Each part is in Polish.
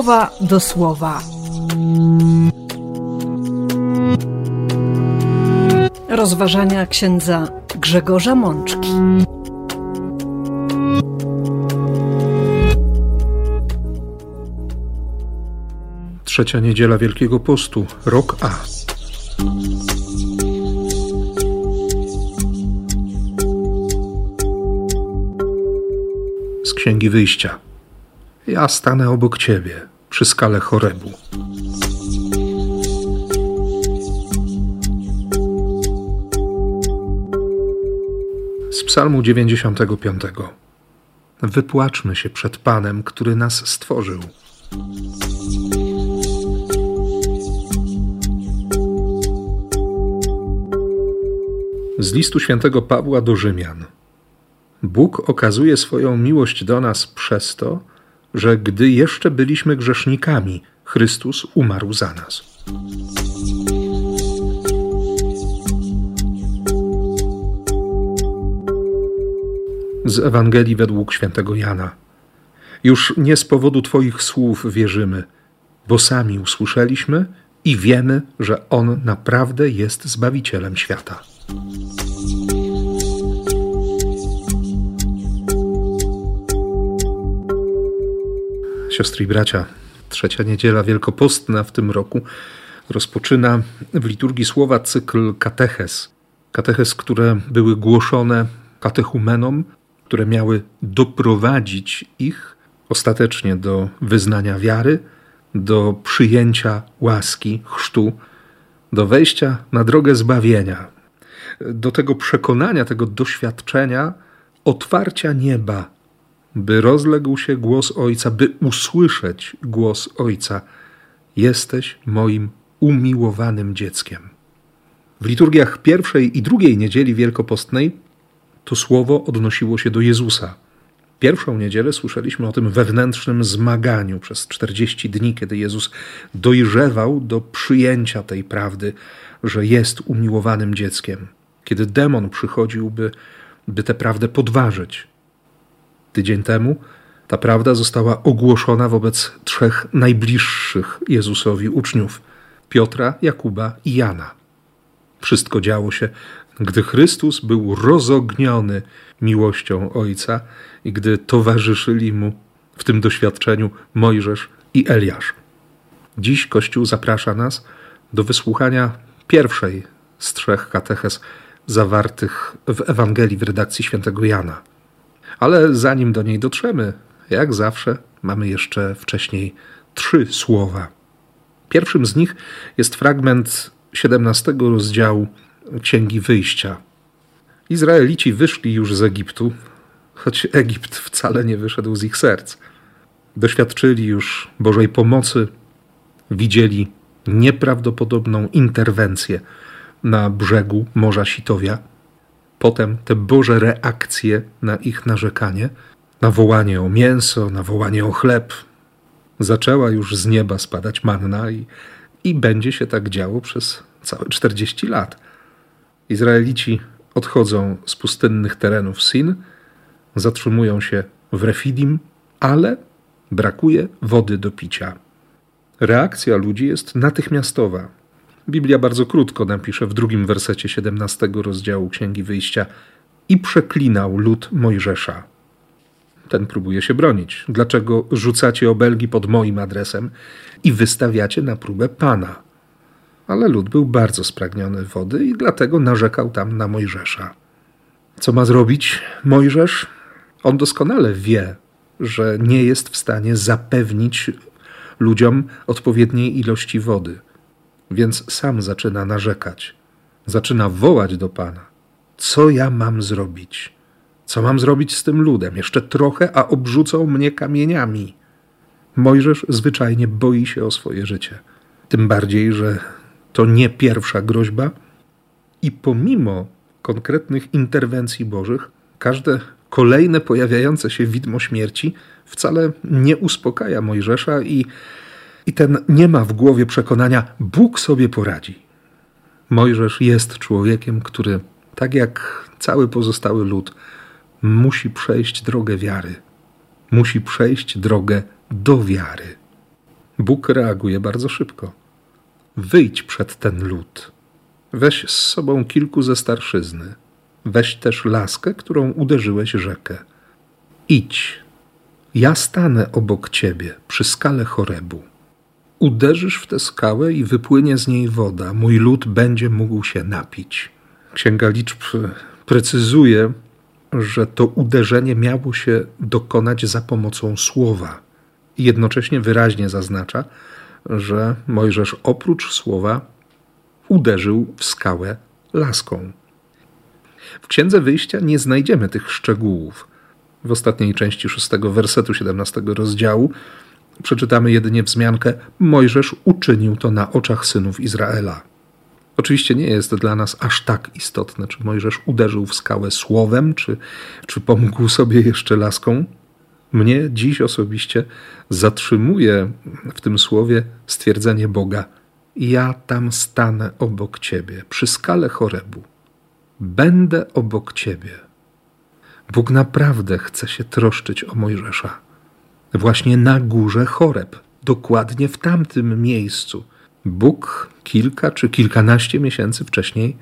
słowa do słowa. Rozważania księdza Grzegorza Mączki. Trzecia niedziela Wielkiego Postu, rok A. Z Księgi Wyjścia. Ja stanę obok Ciebie przy skale Chorebu. Z Psalmu 95. Wypłaczmy się przed Panem, który nas stworzył. Z listu świętego Pawła do Rzymian. Bóg okazuje swoją miłość do nas przez to, że gdy jeszcze byliśmy grzesznikami, Chrystus umarł za nas. Z Ewangelii według świętego Jana. Już nie z powodu Twoich słów wierzymy, bo sami usłyszeliśmy i wiemy, że On naprawdę jest Zbawicielem świata. Siostry i bracia, trzecia niedziela wielkopostna w tym roku rozpoczyna w liturgii słowa cykl kateches. Kateches, które były głoszone katechumenom, które miały doprowadzić ich ostatecznie do wyznania wiary, do przyjęcia łaski, chrztu, do wejścia na drogę zbawienia, do tego przekonania, tego doświadczenia otwarcia nieba by rozległ się głos Ojca, by usłyszeć głos Ojca: Jesteś moim umiłowanym dzieckiem. W liturgiach pierwszej i drugiej niedzieli wielkopostnej to słowo odnosiło się do Jezusa. Pierwszą niedzielę słyszeliśmy o tym wewnętrznym zmaganiu przez 40 dni, kiedy Jezus dojrzewał do przyjęcia tej prawdy, że jest umiłowanym dzieckiem. Kiedy demon przychodził, by, by tę prawdę podważyć, Tydzień temu ta prawda została ogłoszona wobec trzech najbliższych Jezusowi uczniów Piotra, Jakuba i Jana. Wszystko działo się, gdy Chrystus był rozogniony miłością Ojca i gdy towarzyszyli mu w tym doświadczeniu Mojżesz i Eliasz. Dziś Kościół zaprasza nas do wysłuchania pierwszej z trzech kateches zawartych w Ewangelii w redakcji świętego Jana. Ale zanim do niej dotrzemy, jak zawsze, mamy jeszcze wcześniej trzy słowa. Pierwszym z nich jest fragment 17 rozdziału Księgi Wyjścia. Izraelici wyszli już z Egiptu, choć Egipt wcale nie wyszedł z ich serc. Doświadczyli już Bożej pomocy, widzieli nieprawdopodobną interwencję na brzegu Morza Sitowia potem te Boże reakcje na ich narzekanie, na wołanie o mięso, na wołanie o chleb. Zaczęła już z nieba spadać manna i, i będzie się tak działo przez całe 40 lat. Izraelici odchodzą z pustynnych terenów Sin, zatrzymują się w Refidim, ale brakuje wody do picia. Reakcja ludzi jest natychmiastowa. Biblia bardzo krótko napisze w drugim wersecie 17 rozdziału Księgi Wyjścia i przeklinał lud Mojżesza. Ten próbuje się bronić. Dlaczego rzucacie obelgi pod moim adresem i wystawiacie na próbę Pana? Ale lud był bardzo spragniony wody i dlatego narzekał tam na Mojżesza. Co ma zrobić Mojżesz? On doskonale wie, że nie jest w stanie zapewnić ludziom odpowiedniej ilości wody więc sam zaczyna narzekać. Zaczyna wołać do Pana: Co ja mam zrobić? Co mam zrobić z tym ludem? Jeszcze trochę, a obrzucą mnie kamieniami. Mojżesz zwyczajnie boi się o swoje życie. Tym bardziej, że to nie pierwsza groźba, i pomimo konkretnych interwencji Bożych, każde kolejne pojawiające się widmo śmierci wcale nie uspokaja Mojżesza i i ten nie ma w głowie przekonania, Bóg sobie poradzi. Mojżesz jest człowiekiem, który, tak jak cały pozostały lud, musi przejść drogę wiary. Musi przejść drogę do wiary. Bóg reaguje bardzo szybko. Wyjdź przed ten lud. Weź z sobą kilku ze starszyzny. Weź też laskę, którą uderzyłeś rzekę. Idź. Ja stanę obok ciebie przy skale chorebu. Uderzysz w tę skałę i wypłynie z niej woda. Mój lud będzie mógł się napić. Księga Liczb precyzuje, że to uderzenie miało się dokonać za pomocą słowa. I jednocześnie wyraźnie zaznacza, że Mojżesz oprócz słowa uderzył w skałę laską. W Księdze Wyjścia nie znajdziemy tych szczegółów. W ostatniej części szóstego wersetu 17 rozdziału przeczytamy jedynie wzmiankę: Mojżesz uczynił to na oczach synów Izraela. Oczywiście nie jest dla nas aż tak istotne, czy Mojżesz uderzył w skałę słowem, czy, czy pomógł sobie jeszcze laską. Mnie dziś osobiście zatrzymuje w tym słowie stwierdzenie Boga: Ja tam stanę obok ciebie, przy skale chorebu. Będę obok ciebie. Bóg naprawdę chce się troszczyć o Mojżesza. Właśnie na górze choreb, dokładnie w tamtym miejscu. Bóg kilka czy kilkanaście miesięcy wcześniej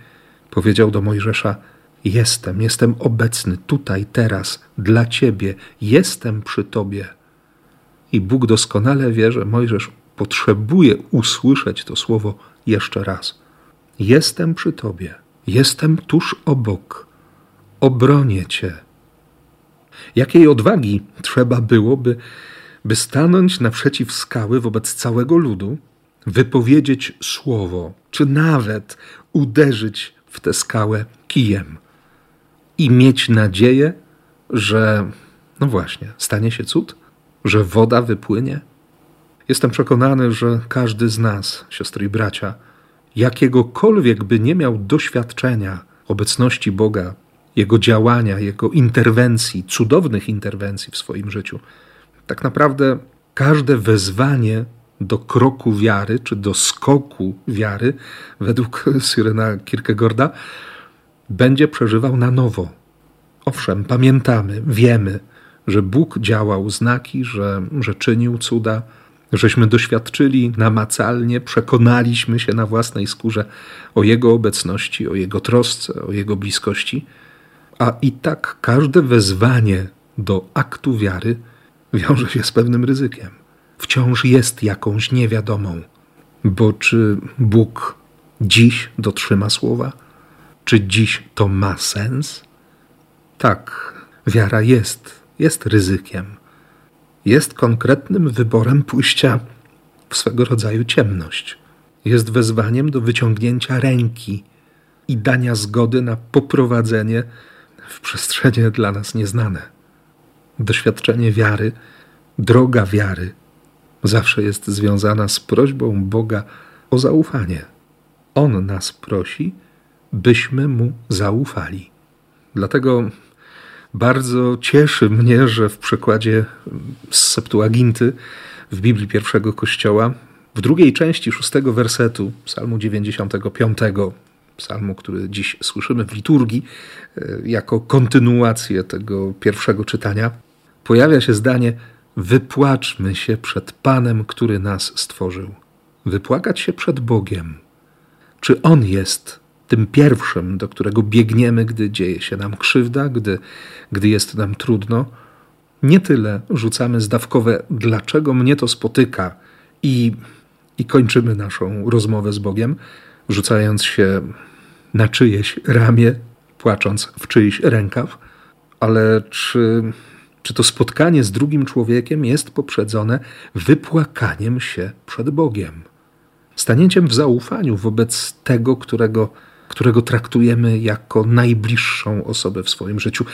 powiedział do Mojżesza: Jestem, jestem obecny tutaj, teraz, dla ciebie, jestem przy tobie. I Bóg doskonale wie, że Mojżesz potrzebuje usłyszeć to słowo jeszcze raz. Jestem przy tobie, jestem tuż obok, obronię cię. Jakiej odwagi trzeba było, by, by stanąć naprzeciw skały wobec całego ludu, wypowiedzieć słowo, czy nawet uderzyć w tę skałę kijem i mieć nadzieję, że, no właśnie, stanie się cud, że woda wypłynie? Jestem przekonany, że każdy z nas, siostry i bracia, jakiegokolwiek by nie miał doświadczenia obecności Boga, Jego działania, Jego interwencji, cudownych interwencji w swoim życiu, tak naprawdę każde wezwanie do kroku wiary, czy do skoku wiary, według Syrena Kierkegaarda, będzie przeżywał na nowo. Owszem, pamiętamy, wiemy, że Bóg działał znaki, że, że czynił cuda, żeśmy doświadczyli namacalnie, przekonaliśmy się na własnej skórze o Jego obecności, o Jego trosce, o Jego bliskości, a i tak każde wezwanie do aktu wiary wiąże się z pewnym ryzykiem. Wciąż jest jakąś niewiadomą, bo czy Bóg dziś dotrzyma słowa? Czy dziś to ma sens? Tak, wiara jest, jest ryzykiem. Jest konkretnym wyborem pójścia w swego rodzaju ciemność. Jest wezwaniem do wyciągnięcia ręki i dania zgody na poprowadzenie w przestrzenie dla nas nieznane. Doświadczenie wiary, droga wiary zawsze jest związana z prośbą Boga o zaufanie. On nas prosi, byśmy mu zaufali. Dlatego bardzo cieszy mnie, że w przekładzie z Septuaginty w Biblii pierwszego Kościoła w drugiej części szóstego wersetu Psalmu 95, psalmu, który dziś słyszymy w liturgii, e, jako kontynuację tego pierwszego czytania, pojawia się zdanie: Wypłaczmy się przed Panem, który nas stworzył. Wypłakać się przed Bogiem. Czy On jest tym pierwszym, do którego biegniemy, gdy dzieje się nam krzywda, gdy, gdy jest nam trudno? Nie tyle rzucamy zdawkowe, dlaczego mnie to spotyka, i, i kończymy naszą rozmowę z Bogiem, rzucając się na czyjeś ramię, płacząc w czyjś rękaw, ale czy czy to spotkanie z drugim człowiekiem jest poprzedzone wypłakaniem się przed Bogiem, stanięciem w zaufaniu wobec tego, którego, którego traktujemy jako najbliższą osobę w swoim życiu.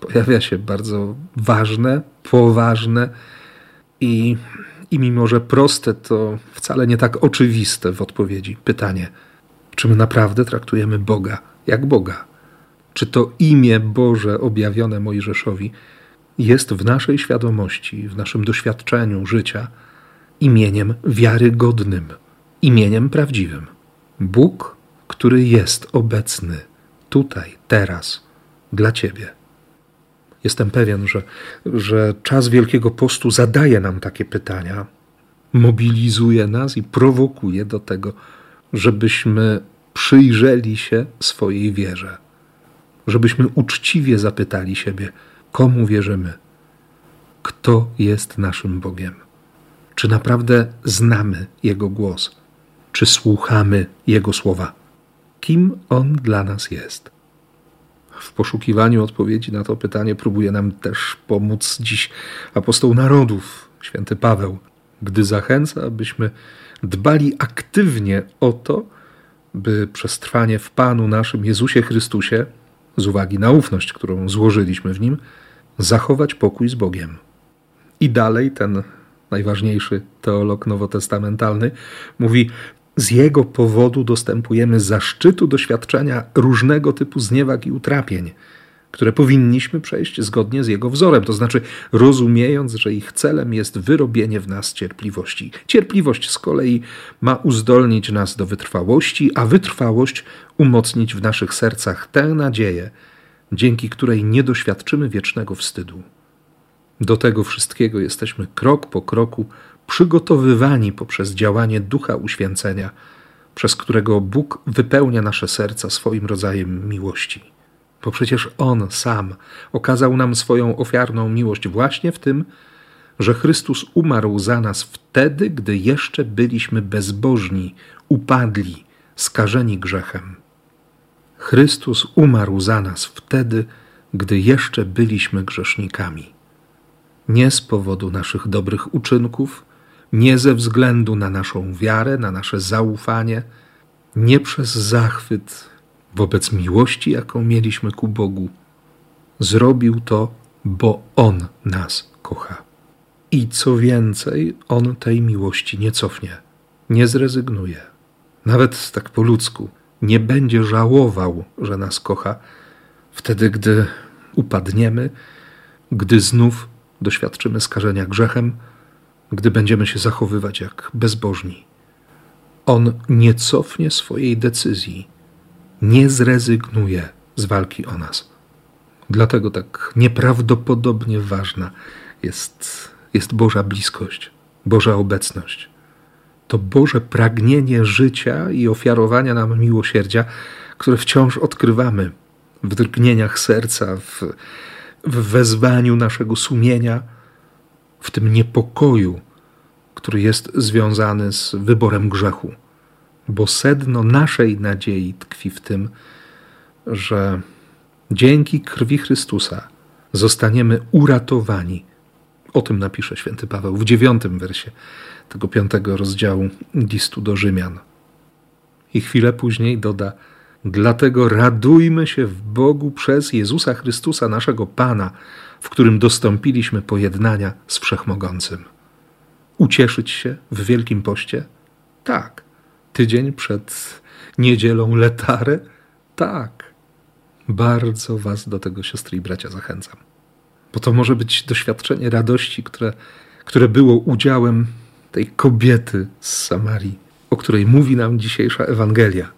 Pojawia się bardzo ważne, poważne i, i mimo że proste, to wcale nie tak oczywiste w odpowiedzi pytanie: czy my naprawdę traktujemy Boga jak Boga? Czy to imię Boże objawione Mojżeszowi jest w naszej świadomości, w naszym doświadczeniu życia imieniem wiarygodnym, imieniem prawdziwym. Bóg, który jest obecny tutaj, teraz, dla Ciebie. Jestem pewien, że, że czas Wielkiego Postu zadaje nam takie pytania. mobilizuje nas i prowokuje do tego, żebyśmy przyjrzeli się swojej wierze, żebyśmy uczciwie zapytali siebie, komu wierzymy, kto jest naszym Bogiem, czy naprawdę znamy Jego głos, czy słuchamy Jego słowa, kim On dla nas jest. W poszukiwaniu odpowiedzi na to pytanie próbuje nam też pomóc dziś apostoł narodów, święty Paweł, gdy zachęca, abyśmy dbali aktywnie o to, by przez trwanie w Panu naszym Jezusie Chrystusie, z uwagi na ufność, którą złożyliśmy w Nim, zachować pokój z Bogiem. I dalej ten najważniejszy teolog nowotestamentalny mówi: Z jego powodu dostępujemy zaszczytu doświadczenia różnego typu zniewag i utrapień które powinniśmy przejść zgodnie z Jego wzorem, to znaczy rozumiejąc, że ich celem jest wyrobienie w nas cierpliwości. Cierpliwość z kolei ma uzdolnić nas do wytrwałości, a wytrwałość umocnić w naszych sercach tę nadzieję, dzięki której nie doświadczymy wiecznego wstydu. Do tego wszystkiego jesteśmy krok po kroku przygotowywani poprzez działanie ducha uświęcenia, przez którego Bóg wypełnia nasze serca swoim rodzajem miłości bo przecież On sam okazał nam swoją ofiarną miłość właśnie w tym, że Chrystus umarł za nas wtedy, gdy jeszcze byliśmy bezbożni, upadli, skażeni grzechem. Chrystus umarł za nas wtedy, gdy jeszcze byliśmy grzesznikami. Nie z powodu naszych dobrych uczynków, nie ze względu na naszą wiarę, na nasze zaufanie, nie przez zachwyt wobec miłości, jaką mieliśmy ku Bogu. Zrobił to, bo On nas kocha. I co więcej, On tej miłości nie cofnie, nie zrezygnuje. Nawet tak po ludzku, nie będzie żałował, że nas kocha, wtedy, gdy upadniemy, gdy znów doświadczymy skażenia grzechem, gdy będziemy się zachowywać jak bezbożni. On nie cofnie swojej decyzji nie zrezygnuje z walki o nas. Dlatego tak nieprawdopodobnie ważna jest, jest Boża bliskość, Boża obecność. To Boże pragnienie życia i ofiarowania nam miłosierdzia, które wciąż odkrywamy w drgnieniach serca, w, w wezwaniu naszego sumienia, w tym niepokoju, który jest związany z wyborem grzechu bo sedno naszej nadziei tkwi w tym, że dzięki krwi Chrystusa zostaniemy uratowani. O tym napisze święty Paweł w dziewiątym wersie tego piątego rozdziału listu do Rzymian. I chwilę później doda: Dlatego radujmy się w Bogu przez Jezusa Chrystusa, naszego Pana, w którym dostąpiliśmy pojednania z Wszechmogącym. Ucieszyć się w Wielkim Poście? Tak tydzień przed niedzielą letarę? Tak. Bardzo Was do tego, siostry i bracia, zachęcam. Bo to może być doświadczenie radości, które, które było udziałem tej kobiety z Samarii, o której mówi nam dzisiejsza Ewangelia.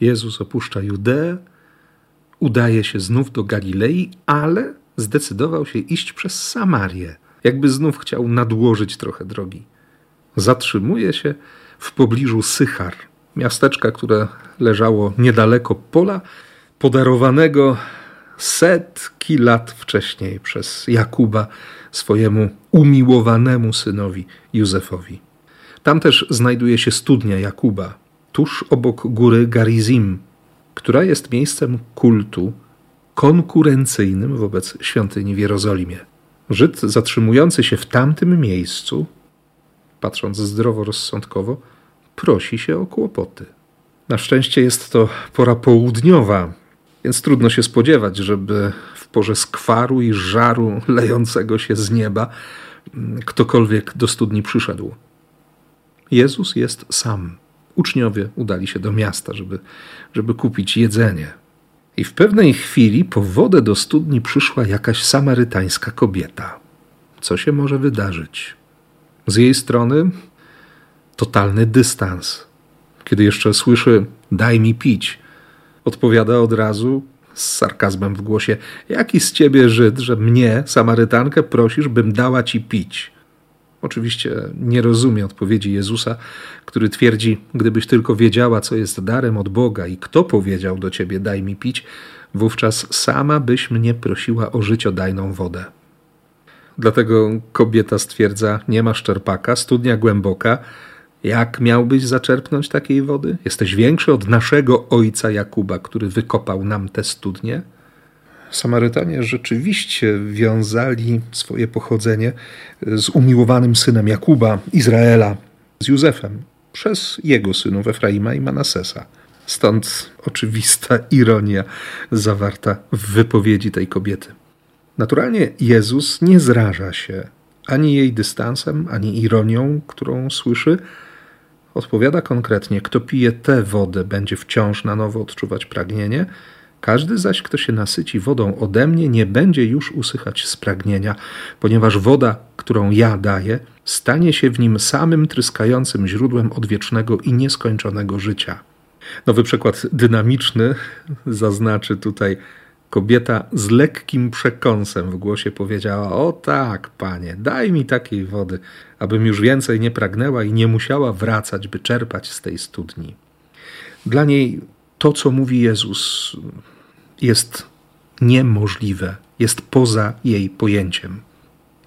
Jezus opuszcza Judeę, udaje się znów do Galilei, ale zdecydował się iść przez Samarię, jakby znów chciał nadłożyć trochę drogi. Zatrzymuje się w pobliżu Sychar, miasteczka, które leżało niedaleko pola, podarowanego setki lat wcześniej przez Jakuba swojemu umiłowanemu synowi Józefowi. Tam też znajduje się studnia Jakuba, tuż obok góry Garizim, która jest miejscem kultu konkurencyjnym wobec świątyni w Jerozolimie. Żyd zatrzymujący się w tamtym miejscu, patrząc zdroworozsądkowo, prosi się o kłopoty. Na szczęście jest to pora południowa, więc trudno się spodziewać, żeby w porze skwaru i żaru lejącego się z nieba ktokolwiek do studni przyszedł. Jezus jest sam. Uczniowie udali się do miasta, żeby, żeby kupić jedzenie. I w pewnej chwili po wodę do studni przyszła jakaś samarytańska kobieta. Co się może wydarzyć? Z jej strony totalny dystans. Kiedy jeszcze słyszy daj mi pić, odpowiada od razu z sarkazmem w głosie: Jaki z ciebie Żyd, że mnie, Samarytankę, prosisz, bym dała ci pić? Oczywiście nie rozumie odpowiedzi Jezusa, który twierdzi: Gdybyś tylko wiedziała, co jest darem od Boga i kto powiedział do ciebie: Daj mi pić, wówczas sama byś mnie prosiła o życiodajną wodę. Dlatego kobieta stwierdza: Nie masz czerpaka, studnia głęboka. Jak miałbyś zaczerpnąć takiej wody? Jesteś większy od naszego ojca Jakuba, który wykopał nam te studnie? Samarytanie rzeczywiście wiązali swoje pochodzenie z umiłowanym synem Jakuba, Izraela, z Józefem, przez jego synów Efraima i Manasesa. Stąd oczywista ironia zawarta w wypowiedzi tej kobiety. Naturalnie Jezus nie zraża się ani jej dystansem, ani ironią, którą słyszy. Odpowiada konkretnie: Kto pije tę wodę, będzie wciąż na nowo odczuwać pragnienie. Każdy zaś, kto się nasyci wodą ode mnie, nie będzie już usychać z pragnienia, ponieważ woda, którą ja daję, stanie się w nim samym tryskającym źródłem odwiecznego i nieskończonego życia. Nowy przykład dynamiczny zaznaczy tutaj kobieta z lekkim przekąsem w głosie powiedziała: O tak, panie, daj mi takiej wody, abym już więcej nie pragnęła i nie musiała wracać, by czerpać z tej studni. Dla niej to, co mówi Jezus, jest niemożliwe, jest poza jej pojęciem.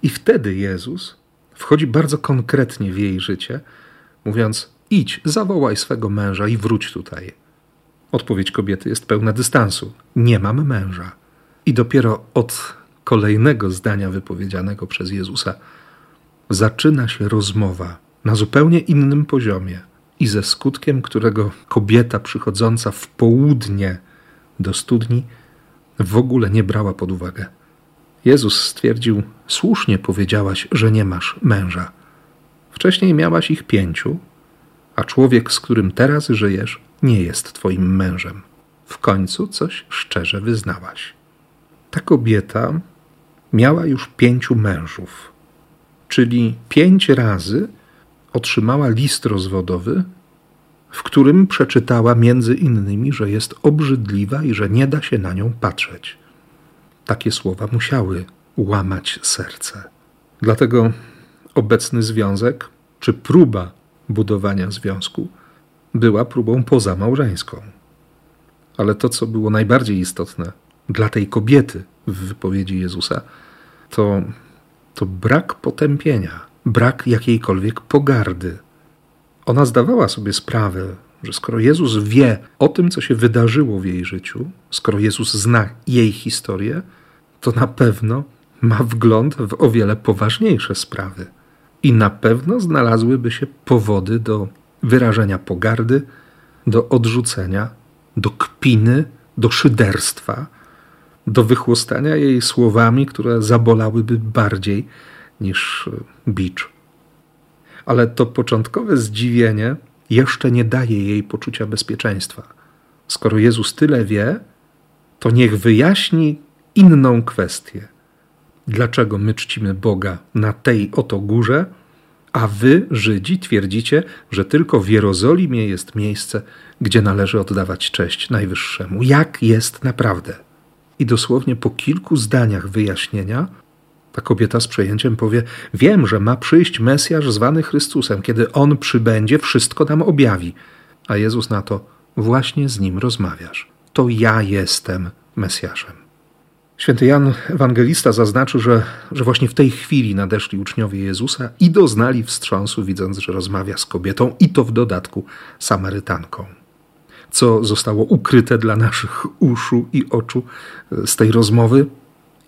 I wtedy Jezus wchodzi bardzo konkretnie w jej życie, mówiąc: Idź, zawołaj swego męża i wróć tutaj. Odpowiedź kobiety jest pełna dystansu: Nie mam męża. I dopiero od kolejnego zdania wypowiedzianego przez Jezusa zaczyna się rozmowa na zupełnie innym poziomie i ze skutkiem, którego kobieta przychodząca w południe do studni w ogóle nie brała pod uwagę. Jezus stwierdził: Słusznie powiedziałaś, że nie masz męża. Wcześniej miałaś ich pięciu, a człowiek, z którym teraz żyjesz, nie jest twoim mężem. W końcu coś szczerze wyznałaś. Ta kobieta miała już pięciu mężów, czyli pięć razy otrzymała list rozwodowy w którym przeczytała między innymi, że jest obrzydliwa i że nie da się na nią patrzeć. Takie słowa musiały łamać serce. Dlatego obecny związek, czy próba budowania związku, była próbą pozamałżeńską. Ale to, co było najbardziej istotne dla tej kobiety w wypowiedzi Jezusa, to, to brak potępienia, brak jakiejkolwiek pogardy ona zdawała sobie sprawę, że skoro Jezus wie o tym, co się wydarzyło w jej życiu, skoro Jezus zna jej historię, to na pewno ma wgląd w o wiele poważniejsze sprawy. I na pewno znalazłyby się powody do wyrażenia pogardy, do odrzucenia, do kpiny, do szyderstwa, do wychłostania jej słowami, które zabolałyby bardziej niż bicz ale to początkowe zdziwienie jeszcze nie daje jej poczucia bezpieczeństwa. Skoro Jezus tyle wie, to niech wyjaśni inną kwestię. Dlaczego my czcimy Boga na tej oto górze, a wy, Żydzi, twierdzicie, że tylko w Jerozolimie jest miejsce, gdzie należy oddawać cześć Najwyższemu? Jak jest naprawdę? I dosłownie po kilku zdaniach wyjaśnienia ta kobieta z przejęciem powie: Wiem, że ma przyjść Mesjasz zwany Chrystusem. Kiedy on przybędzie, wszystko nam objawi. A Jezus na to: Właśnie z nim rozmawiasz. To ja jestem Mesjaszem. Święty Jan Ewangelista zaznaczył, że, że właśnie w tej chwili nadeszli uczniowie Jezusa i doznali wstrząsu, widząc, że rozmawia z kobietą i to w dodatku Samarytanką. Co zostało ukryte dla naszych uszu i oczu z tej rozmowy,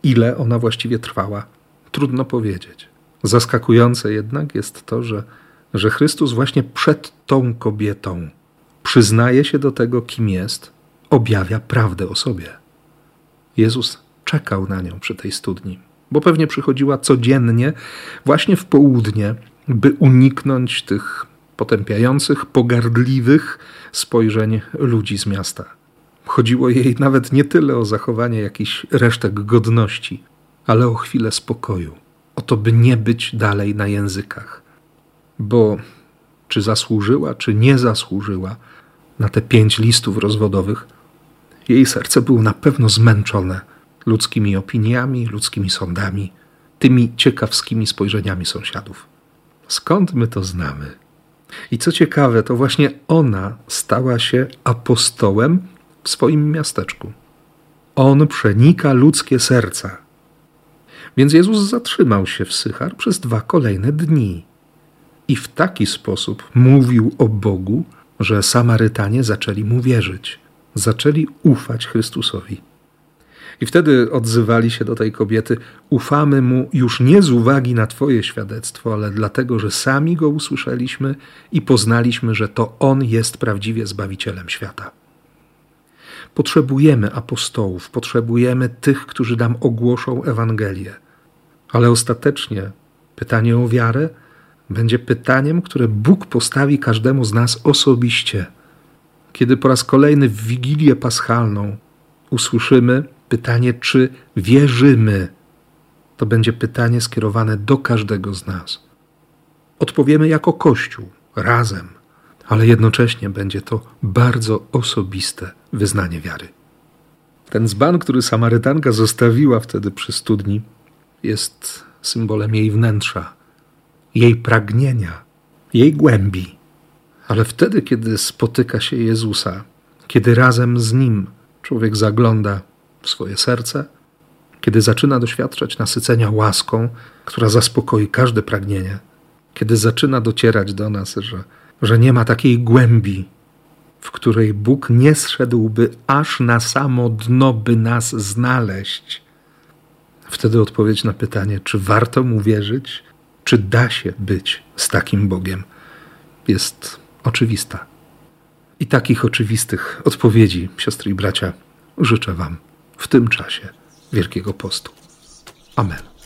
ile ona właściwie trwała, Trudno powiedzieć. Zaskakujące jednak jest to, że, że Chrystus właśnie przed tą kobietą przyznaje się do tego, kim jest, objawia prawdę o sobie. Jezus czekał na nią przy tej studni, bo pewnie przychodziła codziennie, właśnie w południe, by uniknąć tych potępiających, pogardliwych spojrzeń ludzi z miasta. Chodziło jej nawet nie tyle o zachowanie jakichś resztek godności, ale o chwilę spokoju, o to, by nie być dalej na językach. Bo czy zasłużyła, czy nie zasłużyła na te pięć listów rozwodowych, jej serce było na pewno zmęczone ludzkimi opiniami, ludzkimi sądami, tymi ciekawskimi spojrzeniami sąsiadów. Skąd my to znamy? I co ciekawe, to właśnie ona stała się apostołem w swoim miasteczku. On przenika ludzkie serca. Więc Jezus zatrzymał się w Sychar przez dwa kolejne dni. I w taki sposób mówił o Bogu, że Samarytanie zaczęli mu wierzyć, zaczęli ufać Chrystusowi. I wtedy odzywali się do tej kobiety: Ufamy mu już nie z uwagi na Twoje świadectwo, ale dlatego, że sami go usłyszeliśmy i poznaliśmy, że to on jest prawdziwie zbawicielem świata. Potrzebujemy apostołów, potrzebujemy tych, którzy nam ogłoszą Ewangelię. Ale ostatecznie pytanie o wiarę będzie pytaniem, które Bóg postawi każdemu z nas osobiście. Kiedy po raz kolejny w Wigilię Paschalną usłyszymy pytanie, czy wierzymy, to będzie pytanie skierowane do każdego z nas. Odpowiemy jako Kościół, razem, ale jednocześnie będzie to bardzo osobiste wyznanie wiary. Ten dzban, który Samarytanka zostawiła wtedy przy studni, jest symbolem jej wnętrza, jej pragnienia, jej głębi. Ale wtedy, kiedy spotyka się Jezusa, kiedy razem z Nim człowiek zagląda swoje serce, kiedy zaczyna doświadczać nasycenia łaską, która zaspokoi każde pragnienie, kiedy zaczyna docierać do nas, że, że nie ma takiej głębi, w której Bóg nie zszedłby aż na samo dno, by nas znaleźć. Wtedy odpowiedź na pytanie, czy warto mu wierzyć, czy da się być z takim Bogiem, jest oczywista. I takich oczywistych odpowiedzi, siostry i bracia, życzę Wam w tym czasie Wielkiego Postu. Amen.